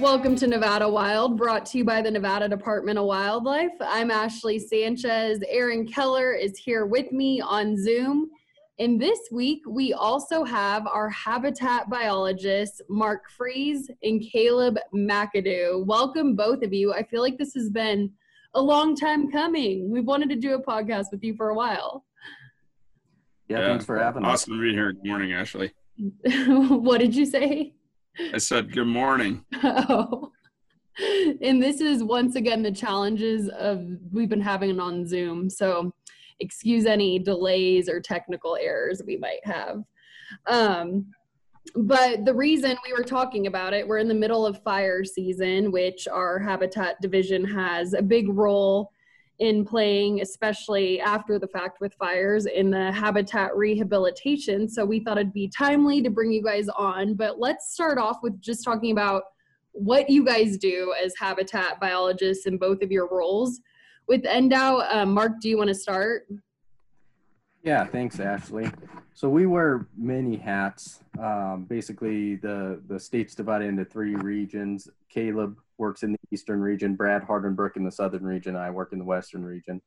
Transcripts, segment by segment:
Welcome to Nevada Wild, brought to you by the Nevada Department of Wildlife. I'm Ashley Sanchez. Aaron Keller is here with me on Zoom. And this week, we also have our habitat biologists, Mark Fries and Caleb McAdoo. Welcome, both of you. I feel like this has been a long time coming. We've wanted to do a podcast with you for a while. Yeah, thanks for having us. Awesome to be here. Good morning, Ashley. what did you say? I said good morning. Oh. And this is once again the challenges of we've been having it on Zoom. So excuse any delays or technical errors we might have. Um, but the reason we were talking about it, we're in the middle of fire season, which our habitat division has a big role in playing, especially after the fact with fires in the habitat rehabilitation. So we thought it'd be timely to bring you guys on. But let's start off with just talking about what you guys do as habitat biologists in both of your roles. With NDOW, uh, Mark, do you want to start? Yeah, thanks, Ashley. So we wear many hats. Um, basically, the the state's divided into three regions. Caleb works in the eastern region. Brad Hardenbrook in the southern region. I work in the western region.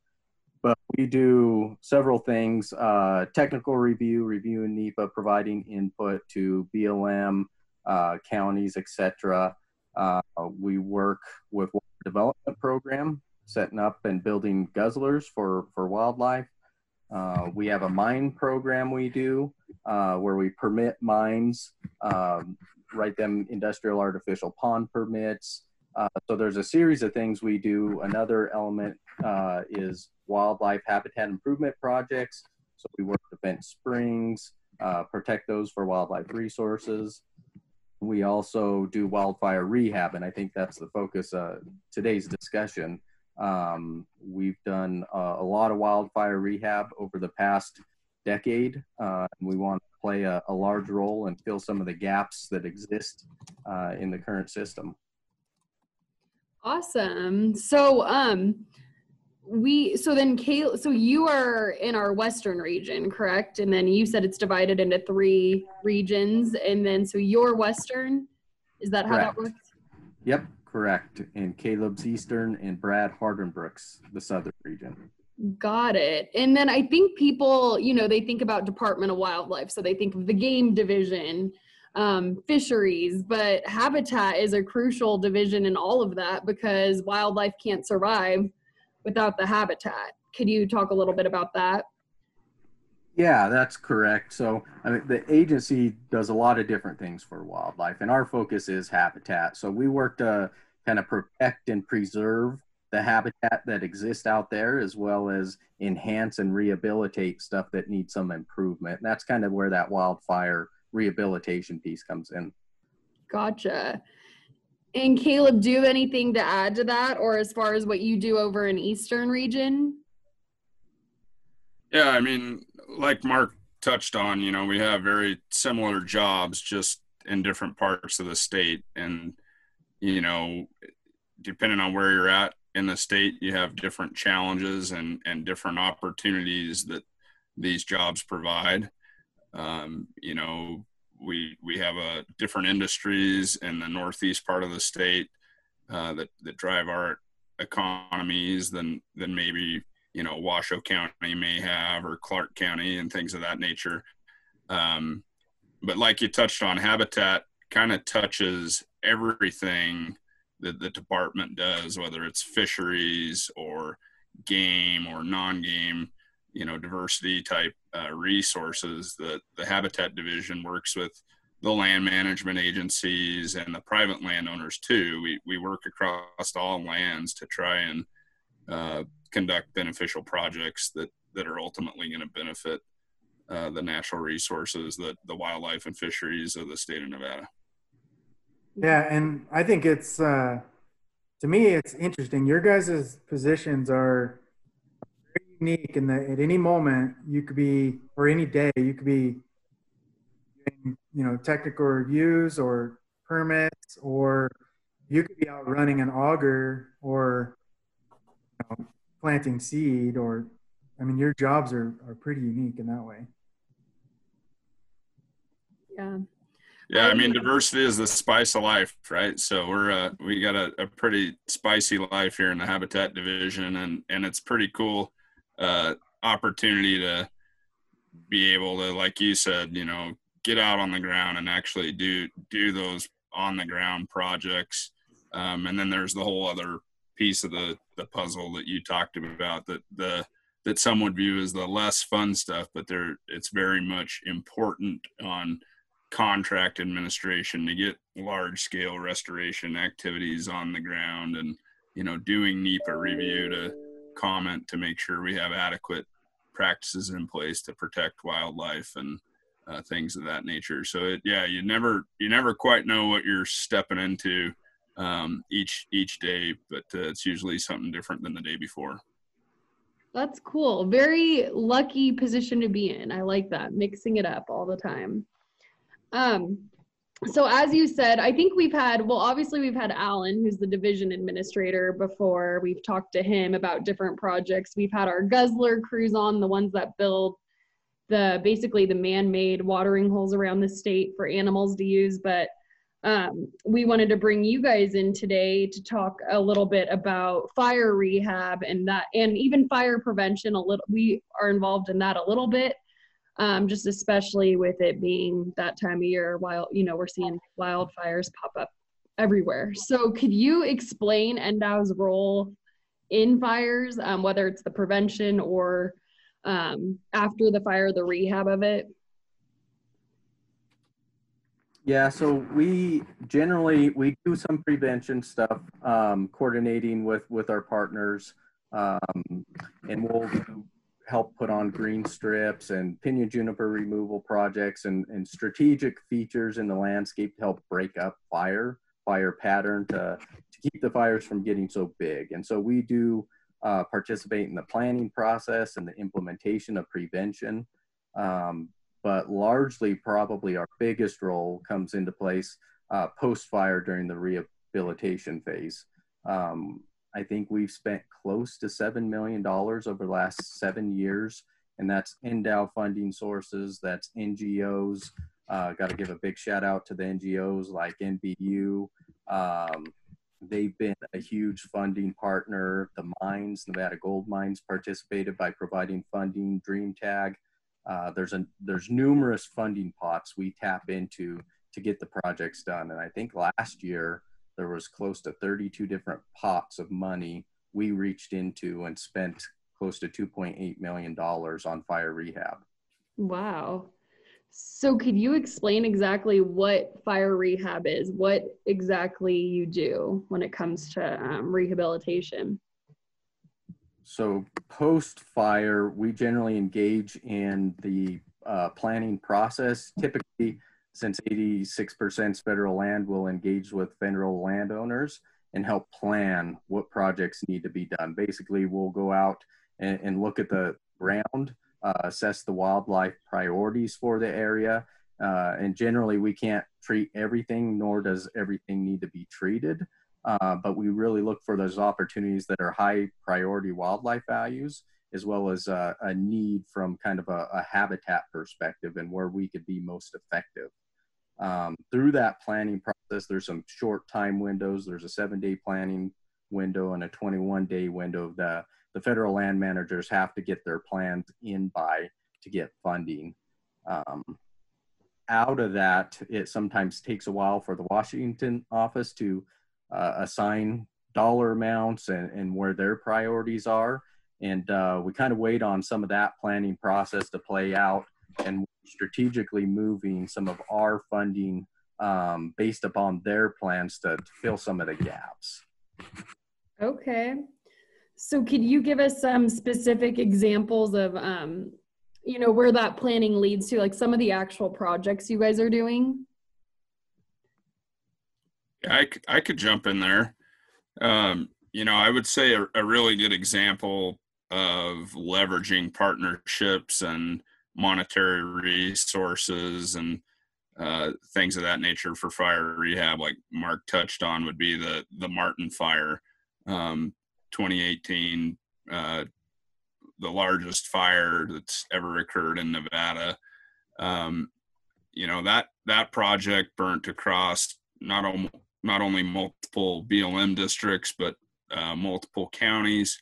But we do several things: uh, technical review, reviewing NEPA, providing input to BLM, uh, counties, etc. Uh, we work with development program, setting up and building guzzlers for for wildlife. Uh, we have a mine program we do uh, where we permit mines, um, write them industrial artificial pond permits. Uh, so there's a series of things we do. Another element uh, is wildlife habitat improvement projects. So we work to fence springs, uh, protect those for wildlife resources. We also do wildfire rehab, and I think that's the focus of today's discussion. Um, we've done a lot of wildfire rehab over the past decade. Uh, we want to play a, a, large role and fill some of the gaps that exist uh, in the current system. Awesome. So, um, we so then Kayla, so you are in our western region, correct? And then you said it's divided into three regions, and then so you're western. Is that how Correct. that works? Yep, correct. And Caleb's Eastern and Brad Hardenbrooks, the Southern region. Got it. And then I think people, you know, they think about Department of Wildlife, so they think of the game division, um, fisheries, but habitat is a crucial division in all of that because wildlife can't survive without the habitat. Could you talk a little bit about that? Yeah, that's correct. So, I mean, the agency does a lot of different things for wildlife, and our focus is habitat. So, we work to kind of protect and preserve the habitat that exists out there, as well as enhance and rehabilitate stuff that needs some improvement. And that's kind of where that wildfire rehabilitation piece comes in. Gotcha. And Caleb, do you have anything to add to that, or as far as what you do over in Eastern region? Yeah, I mean, like Mark touched on, you know, we have very similar jobs just in different parts of the state. And, you know, depending on where you're at in the state, you have different challenges and, and different opportunities that these jobs provide. Um, you know, we we have a different industries in the northeast part of the state uh, that that drive our economies than than maybe you know Washoe County may have or Clark County and things of that nature. Um, but like you touched on, habitat kind of touches everything that the department does, whether it's fisheries or game or non-game you know diversity type uh, resources that the habitat division works with the land management agencies and the private landowners too we, we work across all lands to try and uh, conduct beneficial projects that that are ultimately going to benefit uh, the natural resources that the wildlife and fisheries of the state of nevada Yeah, and I think it's uh, to me it's interesting. Your guys' positions are unique in that at any moment you could be, or any day you could be, doing, you know, technical reviews or permits, or you could be out running an auger or you know, planting seed, or I mean, your jobs are are pretty unique in that way. Yeah. Yeah, I mean, diversity is the spice of life, right? So we're uh, we got a, a pretty spicy life here in the habitat division, and and it's pretty cool uh, opportunity to be able to, like you said, you know, get out on the ground and actually do do those on the ground projects. Um, and then there's the whole other piece of the the puzzle that you talked about that the that some would view as the less fun stuff, but there it's very much important on contract administration to get large scale restoration activities on the ground and you know doing NEPA review to comment to make sure we have adequate practices in place to protect wildlife and uh, things of that nature so it, yeah you never you never quite know what you're stepping into um, each each day but uh, it's usually something different than the day before That's cool. Very lucky position to be in. I like that. Mixing it up all the time. Um, so as you said, I think we've had, well, obviously we've had Alan, who's the division administrator before. We've talked to him about different projects. We've had our guzzler crews on, the ones that build the, basically the man-made watering holes around the state for animals to use. But um, we wanted to bring you guys in today to talk a little bit about fire rehab and that, and even fire prevention. A little, we are involved in that a little bit, um, just especially with it being that time of year. While you know we're seeing wildfires pop up everywhere. So, could you explain NDOW's role in fires, um, whether it's the prevention or um, after the fire, the rehab of it? Yeah, so we generally we do some prevention stuff, um, coordinating with with our partners, um, and we'll do- help put on green strips and pinyon juniper removal projects and, and strategic features in the landscape to help break up fire fire pattern to to keep the fires from getting so big. And so we do uh, participate in the planning process and the implementation of prevention. Um, but largely probably our biggest role comes into place uh, post fire during the rehabilitation phase. Um, I think we've spent close to $7 million over the last seven years, and that's NDOW funding sources, that's NGOs. Uh, Got to give a big shout out to the NGOs like NBU. Um, they've been a huge funding partner. The mines, Nevada Gold Mines, participated by providing funding, Dream Tag. Uh, there's a there's numerous funding pots we tap into to get the projects done and i think last year there was close to 32 different pots of money we reached into and spent close to 2.8 million dollars on fire rehab Wow. So could you explain exactly what fire rehab is? What exactly you do when it comes to um, rehabilitation? So post fire, we generally engage in the uh, planning process. Typically, since 86% federal land, will engage with federal landowners and help plan what projects need to be done. Basically, we'll go out and, and look at the ground, uh, assess the wildlife priorities for the area. Uh, and generally, we can't treat everything, nor does everything need to be treated. Uh, but we really look for those opportunities that are high priority wildlife values, as well as uh, a need from kind of a, a, habitat perspective and where we could be most effective. Um, through that planning process, there's some short time windows. There's a seven day planning window and a 21 day window. The, the federal land managers have to get their plans in by to get funding. Um, out of that, it sometimes takes a while for the Washington office to uh, assign dollar amounts and, and where their priorities are. And uh, we kind of wait on some of that planning process to play out and strategically moving some of our funding um, based upon their plans to, to fill some of the gaps. Okay. So could you give us some specific examples of, um, you know, where that planning leads to, like some of the actual projects you guys are doing? I could jump in there. Um, you know, I would say a, a really good example of leveraging partnerships and monetary resources and uh, things of that nature for fire rehab, like Mark touched on, would be the the Martin Fire, um, 2018, uh, the largest fire that's ever occurred in Nevada. Um, you know that that project burnt across not only not only multiple BLM districts but uh, multiple counties,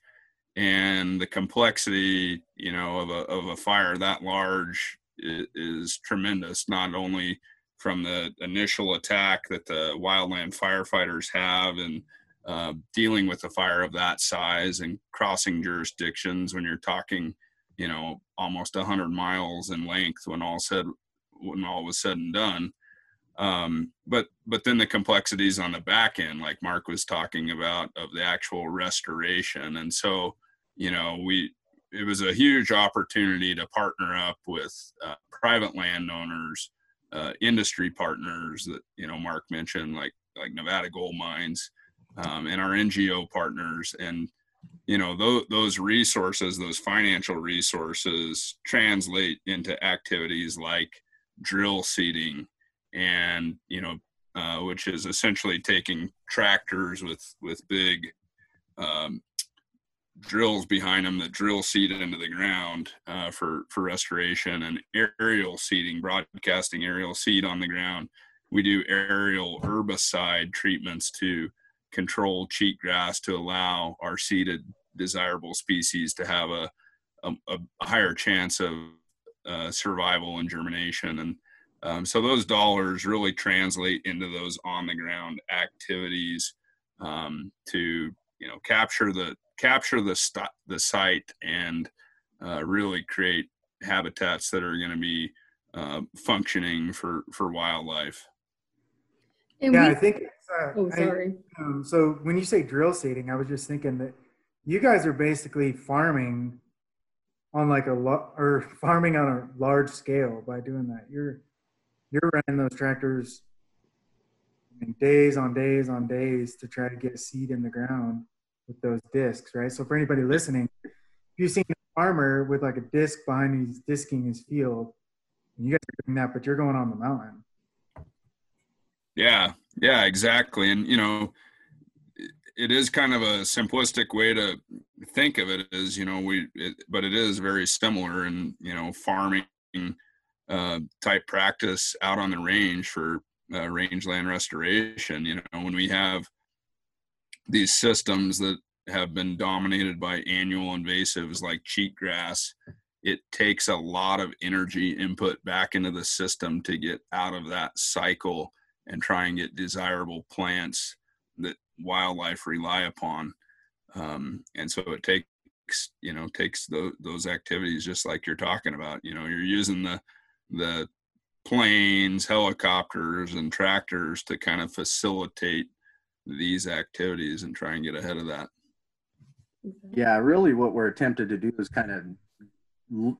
and the complexity you know of a of a fire that large is, is tremendous. Not only from the initial attack that the wildland firefighters have and uh, dealing with a fire of that size and crossing jurisdictions when you're talking, you know, almost 100 miles in length when all said when all was said and done. Um, but but then the complexities on the back end, like Mark was talking about, of the actual restoration, and so you know we it was a huge opportunity to partner up with uh, private landowners, uh, industry partners that you know Mark mentioned, like like Nevada Gold Mines, um, and our NGO partners, and you know those those resources, those financial resources, translate into activities like drill seeding, and you know, uh, which is essentially taking tractors with with big um, drills behind them that drill seed into the ground uh, for for restoration and aerial seeding, broadcasting aerial seed on the ground. We do aerial herbicide treatments to control cheatgrass to allow our seeded desirable species to have a a, a higher chance of uh, survival and germination and um, so those dollars really translate into those on the ground activities um, to you know capture the capture the st- the site and uh, really create habitats that are going to be uh, functioning for for wildlife. And yeah, we, I think. It's, uh, oh, I- sorry. um, so when you say drill seeding, I was just thinking that you guys are basically farming on like a lo- or farming on a large scale by doing that. You're you're running those tractors I mean, days on days on days to try to get seed in the ground with those discs, right? So for anybody listening, if you've seen a farmer with like a disc behind him, he's disking his field, and you guys are doing that, but you're going on the mountain. Yeah, yeah, exactly. And you know, it- is kind of a simplistic way to think of it. Is you know we, it, but it is very similar in you know farming uh, type practice out on the range for uh, rangeland restoration. You know, when we have these systems that have been dominated by annual invasives like cheatgrass, it takes a lot of energy input back into the system to get out of that cycle and try and get desirable plants that wildlife rely upon. Um, and so it takes, you know, takes those, those activities just like you're talking about. You know, you're using the the planes, helicopters, and tractors to kind of facilitate these activities and try and get ahead of that. Yeah, really what we're attempted to do is kind of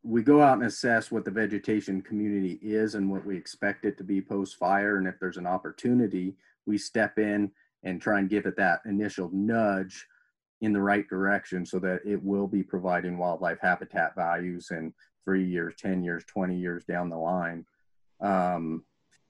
we go out and assess what the vegetation community is and what we expect it to be post fire and if there's an opportunity, we step in and try and give it that initial nudge in the right direction so that it will be providing wildlife habitat values in 3 years, 10 years, 20 years down the line. Um,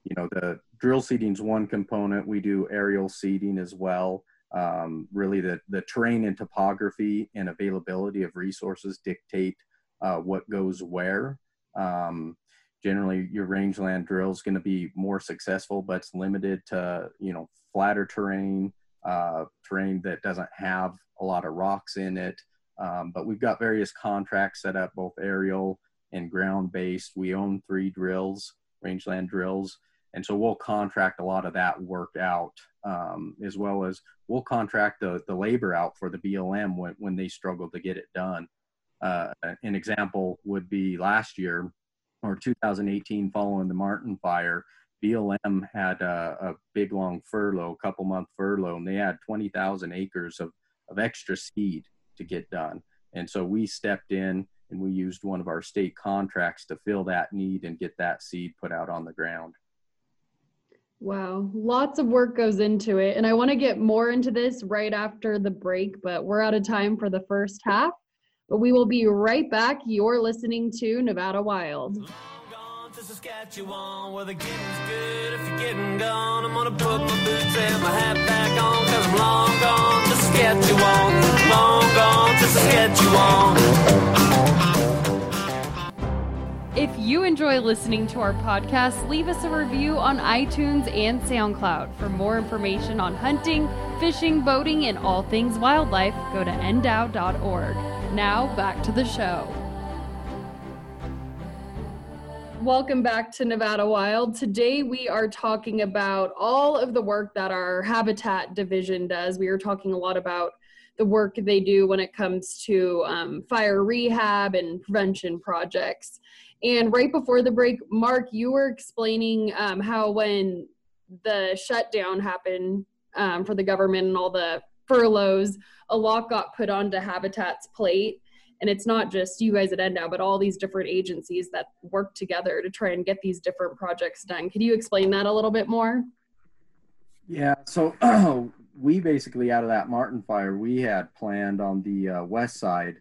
you know, the drill seeding is one component. We do aerial seeding as well um, really the, the terrain and topography and availability of resources dictate uh, what goes where. Um, generally, your rangeland drill is going to be more successful, but it's limited to you know flatter terrain, uh, terrain that doesn't have a lot of rocks in it. Um, but we've got various contracts set up, both aerial and ground based. We own three drills, rangeland drills, and so we'll contract a lot of that work out um, as well as we'll contract the, the labor out for the BLM when, when they struggle to get it done. Uh, an example would be last year or 2018 following the Martin fire, BLM had a, a big long furlough, a couple month furlough, and they had 20,000 acres of, of extra seed to get done. And so we stepped in and we used one of our state contracts to fill that need and get that seed put out on the ground. Wow, lots of work goes into it. And I want to get more into this right after the break, but we're out of time for the first half. But we will be right back. You're listening to Nevada Wild. To Saskatchewan where the getting's good. If you're getting gone, I'm gonna put my boots and my hat back on. Cause I'm long gone to Saskatchewan. Long gone to Saskatchewan. If you enjoy listening to our podcast, leave us a review on iTunes and SoundCloud. For more information on hunting, fishing, boating, and all things wildlife, go to ndow.org. Now, back to the show. Welcome back to Nevada Wild. Today we are talking about all of the work that our habitat division does. We are talking a lot about the work they do when it comes to um, fire rehab and prevention projects. And right before the break, Mark, you were explaining um, how when the shutdown happened um, for the government and all the furloughs, a lot got put onto Habitat's plate. And it's not just you guys at NDOW, but all these different agencies that work together to try and get these different projects done. Could you explain that a little bit more? Yeah, so we basically out of that Martin fire, we had planned on the uh, west side,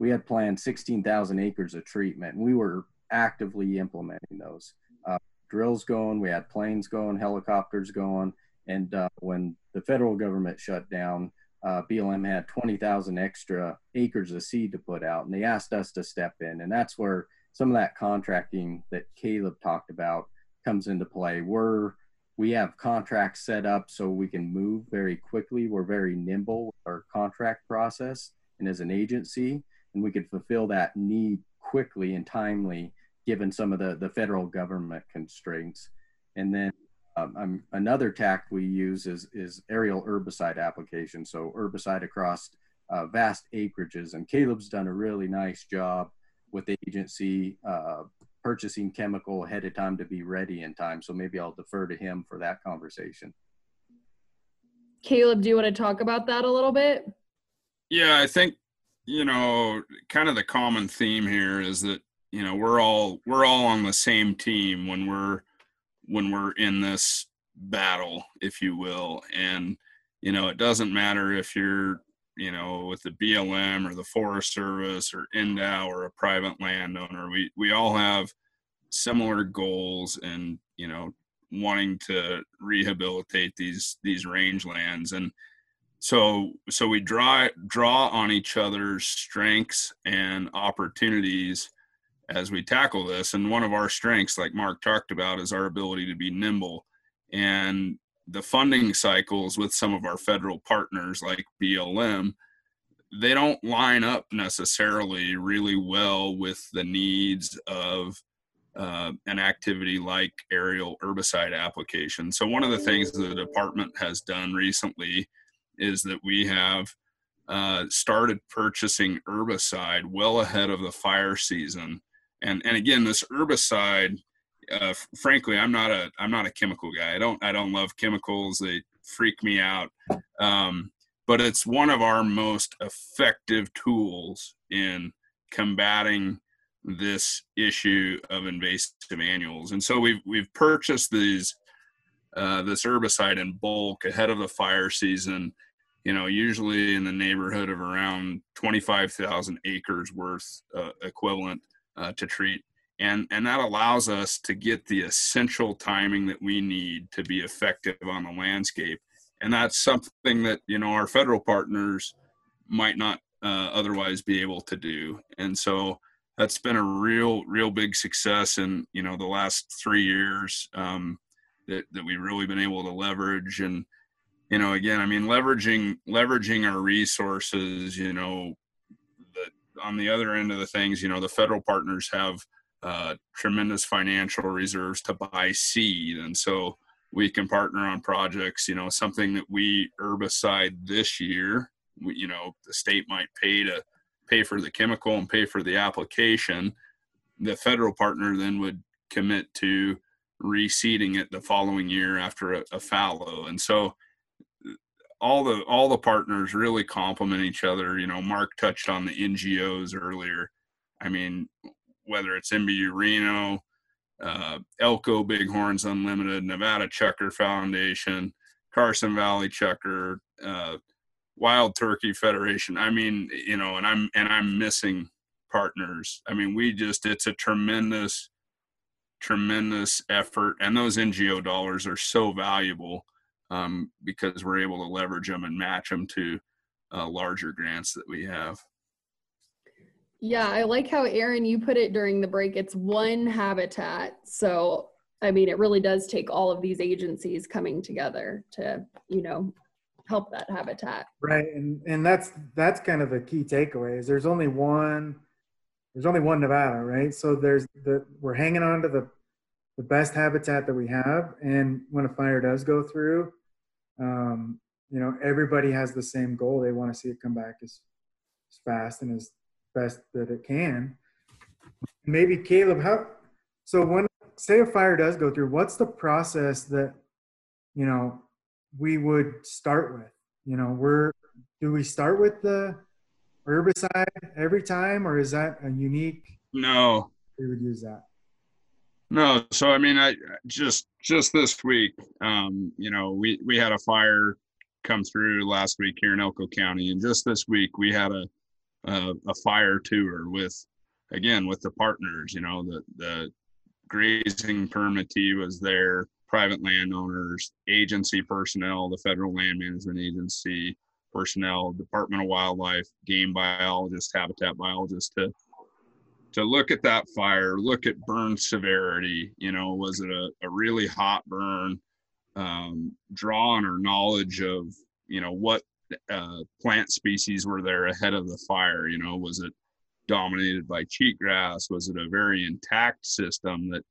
we had planned 16,000 acres of treatment. And we were actively implementing those. Uh, drills going, we had planes going, helicopters going. And uh, when the federal government shut down, uh, BLM had 20,000 extra acres of seed to put out, and they asked us to step in. And that's where some of that contracting that Caleb talked about comes into play. We're we have contracts set up so we can move very quickly. We're very nimble with our contract process and as an agency, and we can fulfill that need quickly and timely given some of the, the federal government constraints. And then um, um, another tact we use is, is aerial herbicide application. So herbicide across uh, vast acreages. And Caleb's done a really nice job with the agency uh, purchasing chemical ahead of time to be ready in time. So maybe I'll defer to him for that conversation. Caleb, do you want to talk about that a little bit? Yeah, I think you know, kind of the common theme here is that you know we're all we're all on the same team when we're when we're in this battle, if you will, and you know it doesn't matter if you're you know with the BLM or the Forest Service or NDOW or a private landowner. We we all have similar goals and you know wanting to rehabilitate these these rangelands and so so we draw draw on each other's strengths and opportunities as we tackle this and one of our strengths like mark talked about is our ability to be nimble and the funding cycles with some of our federal partners like blm they don't line up necessarily really well with the needs of uh, an activity like aerial herbicide application so one of the things the department has done recently is that we have uh, started purchasing herbicide well ahead of the fire season. And and again, this herbicide, uh, frankly, I'm not a I'm not a chemical guy. I don't I don't love chemicals. They freak me out. Um, but it's one of our most effective tools in combating this issue of invasive annuals. And so we've we've purchased these uh, this herbicide in bulk ahead of the fire season. You know, usually in the neighborhood of around 25,000 acres worth uh, equivalent uh, to treat, and and that allows us to get the essential timing that we need to be effective on the landscape. And that's something that you know our federal partners might not uh, otherwise be able to do. And so that's been a real, real big success in you know the last three years. Um, that, that we've really been able to leverage and you know again i mean leveraging leveraging our resources you know on the other end of the things you know the federal partners have uh, tremendous financial reserves to buy seed and so we can partner on projects you know something that we herbicide this year we, you know the state might pay to pay for the chemical and pay for the application the federal partner then would commit to reseeding it the following year after a, a fallow. And so all the all the partners really complement each other. You know, Mark touched on the NGOs earlier. I mean, whether it's NBU Reno, uh, Elko Bighorns Unlimited, Nevada Chukar Foundation, Carson Valley Chukar, uh, Wild Turkey Federation. I mean, you know, and I'm and I'm missing partners. I mean, we just it's a tremendous, tremendous effort, and those NGO dollars are so valuable um, because we're able to leverage them and match them to uh, larger grants that we have. Yeah, I like how Aaron you put it during the break. It's one habitat. So, I mean, it really does take all of these agencies coming together to, you know, help that habitat. Right, and and that's that's kind of the key takeaway is there's only one there's only one Nevada, right? So there's the we're hanging on to the the best habitat that we have, and when a fire does go through, um, you know everybody has the same goal. They want to see it come back as as fast and as best that it can. Maybe Caleb, how? So when say a fire does go through, what's the process that you know we would start with? You know, we're do we start with the herbicide every time, or is that a unique? No, We would use that. No, so I mean, I just just this week, um, you know, we we had a fire come through last week here in Elko County, and just this week we had a a, a fire tour with, again, with the partners. You know, the the grazing permittee was there, private landowners, agency personnel, the federal land management agency personnel, Department of Wildlife, game biologists, habitat biologists to to look at that fire, look at burn severity. You know, was it a, a really hot burn? Um, draw on our knowledge of, you know, what uh, plant species were there ahead of the fire. You know, was it dominated by cheatgrass? Was it a very intact system that,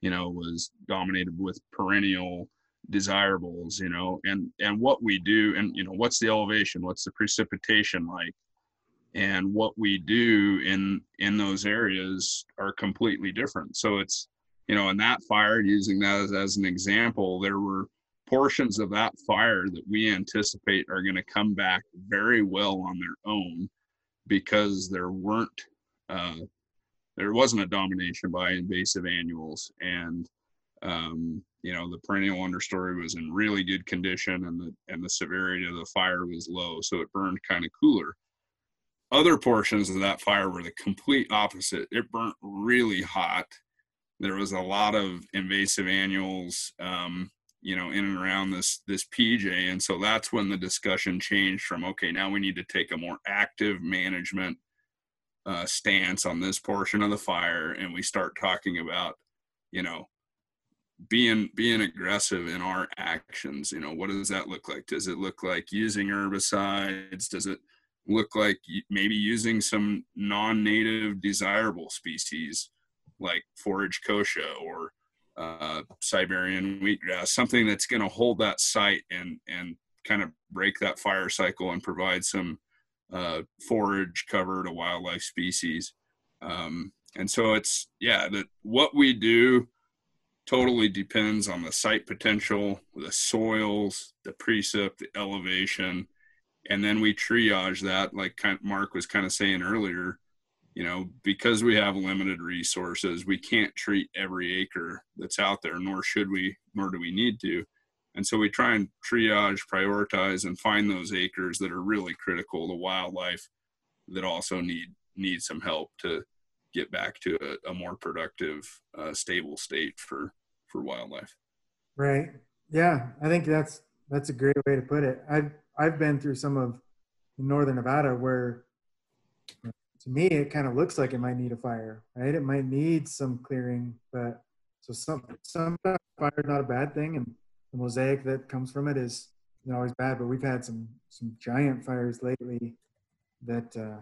you know, was dominated with perennial desirables? You know, and and what we do, and you know, what's the elevation? What's the precipitation like? And what we do in in those areas are completely different. So it's you know in that fire using that as, as an example there were portions of that fire that we anticipate are going to come back very well on their own because there weren't uh, there wasn't a domination by invasive annuals. And um, you know the perennial understory was in really good condition and the and the severity of the fire was low so it burned kind of cooler other portions of that fire were the complete opposite. It burnt really hot. There was a lot of invasive annuals, um, you know, in and around this this PJ, and so that's when the discussion changed from okay, now we need to take a more active management uh, stance on this portion of the fire, and we start talking about, you know, being being aggressive in our actions. You know, what does that look like? Does it look like using herbicides? Does it look like maybe using some non-native desirable species like forage kochia or uh, Siberian wheatgrass, something that's going to hold that site and and kind of break that fire cycle and provide some uh, forage cover to wildlife species. Um, and so it's yeah that what we do totally depends on the site potential, the soils, the precip, the elevation, and then we triage that like mark was kind of saying earlier you know because we have limited resources we can't treat every acre that's out there nor should we nor do we need to and so we try and triage prioritize and find those acres that are really critical to wildlife that also need need some help to get back to a, a more productive uh, stable state for for wildlife Right. Yeah, I think that's that's a great way to put it. I've I've been through some of northern Nevada where to me it kind of looks like it might need a fire, right? It might need some clearing, but so some some fire is not a bad thing, and the mosaic that comes from it is not always bad. But we've had some some giant fires lately that uh,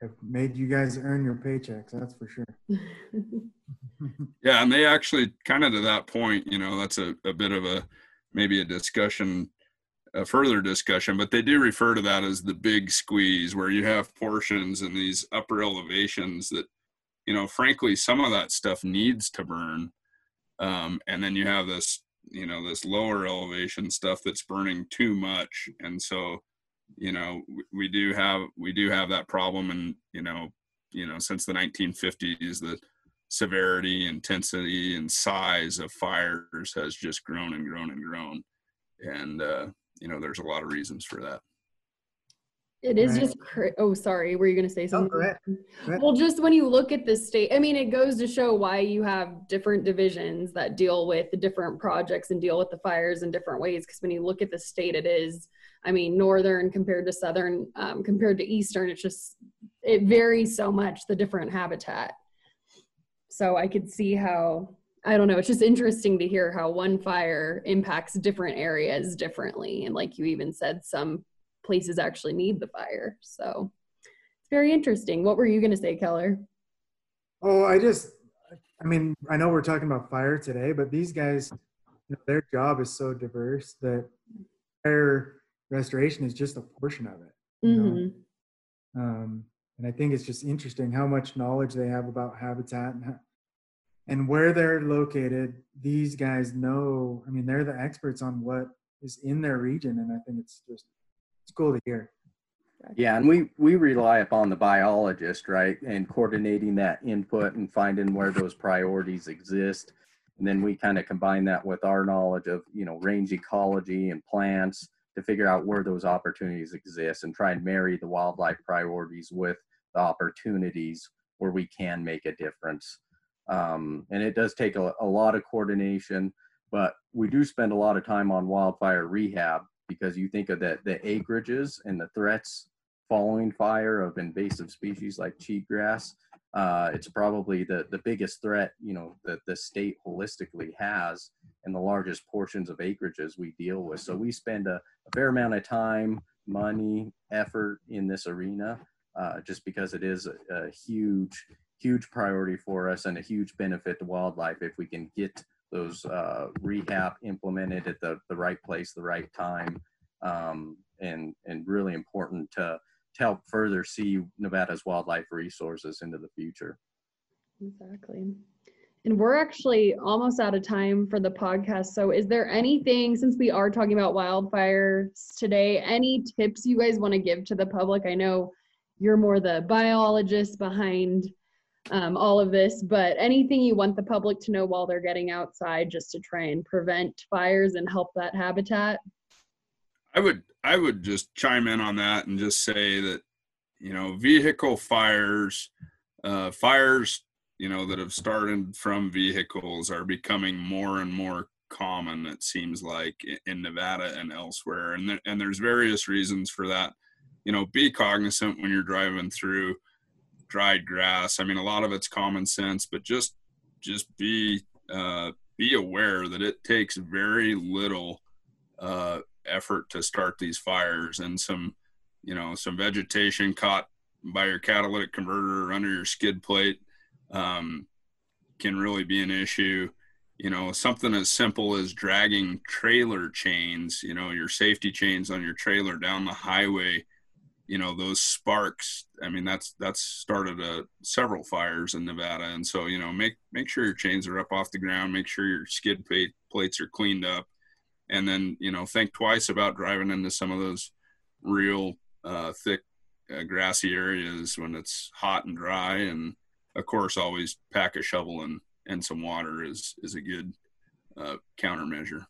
have made you guys earn your paychecks. That's for sure. Yeah, and they actually kind of to that point, you know, that's a, a bit of a maybe a discussion, a further discussion, but they do refer to that as the big squeeze, where you have portions in these upper elevations that, you know, frankly, some of that stuff needs to burn. Um, and then you have this, you know, this lower elevation stuff that's burning too much. And so, you know, we, we do have we do have that problem and you know, you know, since the 1950s, the severity, intensity, and size of fires has just grown and grown and grown. And, uh, you know, there's a lot of reasons for that. It is Right. just, cra- oh, sorry, were you going to say Oh, something? go ahead. Go ahead. Well, just when you look at the state, I mean, it goes to show why you have different divisions that deal with the different projects and deal with the fires in different ways. Because when you look at the state, it is, I mean, northern compared to southern, um, compared to eastern, it's just, it varies so much, the different habitat. So I could see how, I don't know, it's just interesting to hear how one fire impacts different areas differently. And like you even said, some places actually need the fire. So it's very interesting. What were you going to say, Keller? Oh, I just, I mean, I know we're talking about fire today, but these guys, you know, their job is so diverse that fire restoration is just a portion of it. Mhm. Um, and I think it's just interesting how much knowledge they have about habitat and, ho- and where they're located. These guys know, I mean, they're the experts on what is in their region. And I think it's just, it's cool to hear. Yeah, and we we rely upon the biologist, right, and coordinating that input and finding where those priorities exist, and then we kind of combine that with our knowledge of you know range ecology and plants to figure out where those opportunities exist and try and marry the wildlife priorities with the opportunities where we can make a difference. Um, and it does take a, a lot of coordination, but we do spend a lot of time on wildfire rehab because you think of the, the acreages and the threats following fire of invasive species like cheatgrass. Uh, it's probably the, the biggest threat, you know, that the state holistically has and the largest portions of acreages we deal with. So we spend a, a fair amount of time, money, effort in this arena, uh, just because it is a, a huge, huge priority for us and a huge benefit to wildlife if we can get those uh, rehab implemented at the, the right place, the right time, um, and and really important to, to help further see Nevada's wildlife resources into the future. Exactly. And we're actually almost out of time for the podcast. So, is there anything, since we are talking about wildfires today, any tips you guys want to give to the public? I know you're more the biologist behind um, all of this, but anything you want the public to know while they're getting outside just to try and prevent fires and help that habitat? I would I would just chime in on that and just say that you know vehicle fires, uh, fires you know that have started from vehicles are becoming more and more common. It seems like in Nevada and elsewhere, and and there's various reasons for that. You know, be cognizant when you're driving through dried grass. I mean, a lot of it's common sense, but just just be uh, be aware that it takes very little uh, effort to start these fires and some you know some vegetation caught by your catalytic converter or under your skid plate um, can really be an issue you know something as simple as dragging trailer chains you know your safety chains on your trailer down the highway you know those sparks i mean that's that's started a, several fires in nevada and so you know make make sure your chains are up off the ground make sure your skid plate plates are cleaned up and then you know think twice about driving into some of those real uh, thick uh, grassy areas when it's hot and dry and of course always pack a shovel and and some water is is a good uh, countermeasure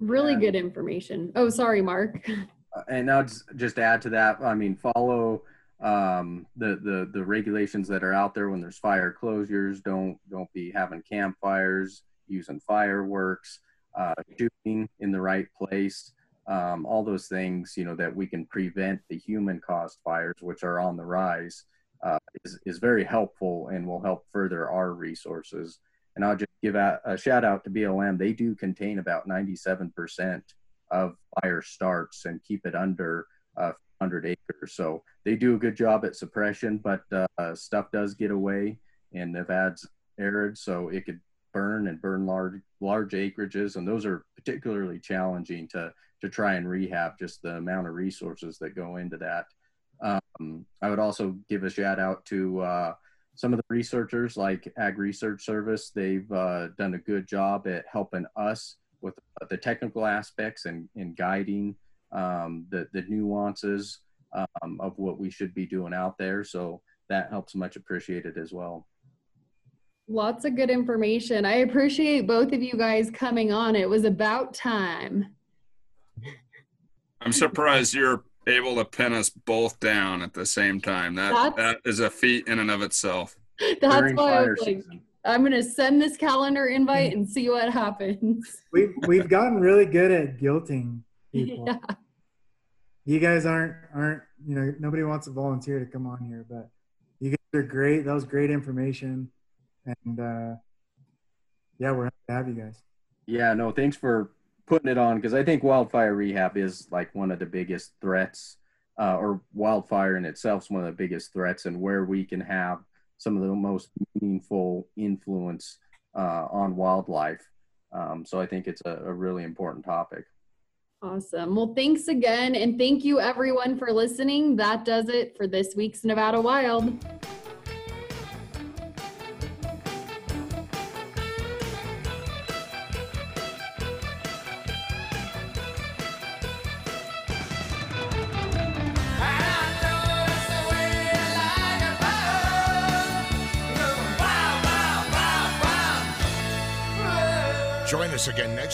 Really Yeah. good information. Oh, sorry, Mark. And I'll just, just add to that. I mean, follow um, the, the the regulations that are out there when there's fire closures. Don't don't be having campfires, using fireworks, uh, shooting in the right place. Um, all those things, you know, that we can prevent the human caused fires, which are on the rise, uh, is, is very helpful and will help further our resources. And I'll just give a, a shout out to BLM. They do contain about 97% of fire starts and keep it under uh, 100 acres. So they do a good job at suppression, but uh, stuff does get away and Nevada's arid, so it could burn and burn large large acreages, and those are particularly challenging to to try and rehab. Just the amount of resources that go into that. Um, I would also give a shout out to uh, some of the researchers like Ag Research Service. They've uh, done a good job at helping us with the technical aspects and, and guiding um, the, the nuances um, of what we should be doing out there. So that helps much appreciated as well. Lots of good information. I appreciate both of you guys coming on. It was about time. i'm surprised you're able to pin us both down at the same time. That That's- that is a feat in and of itself. That's During why I fire was like, season. I'm gonna send this calendar invite and see what happens. We've we've gotten really good at guilting people. Yeah. You guys aren't aren't you know nobody wants to volunteer to come on here, but you guys are great. That was great information, and uh, yeah, we're happy to have you guys. Yeah, no, thanks for putting it on because I think wildfire rehab is like one of the biggest threats, uh, or wildfire in itself is one of the biggest threats, and where we can have some of the most meaningful influence uh, on wildlife. Um, so I think it's a, a really important topic. Awesome. Well, thanks again. And thank you everyone for listening. That does it for this week's Nevada Wild.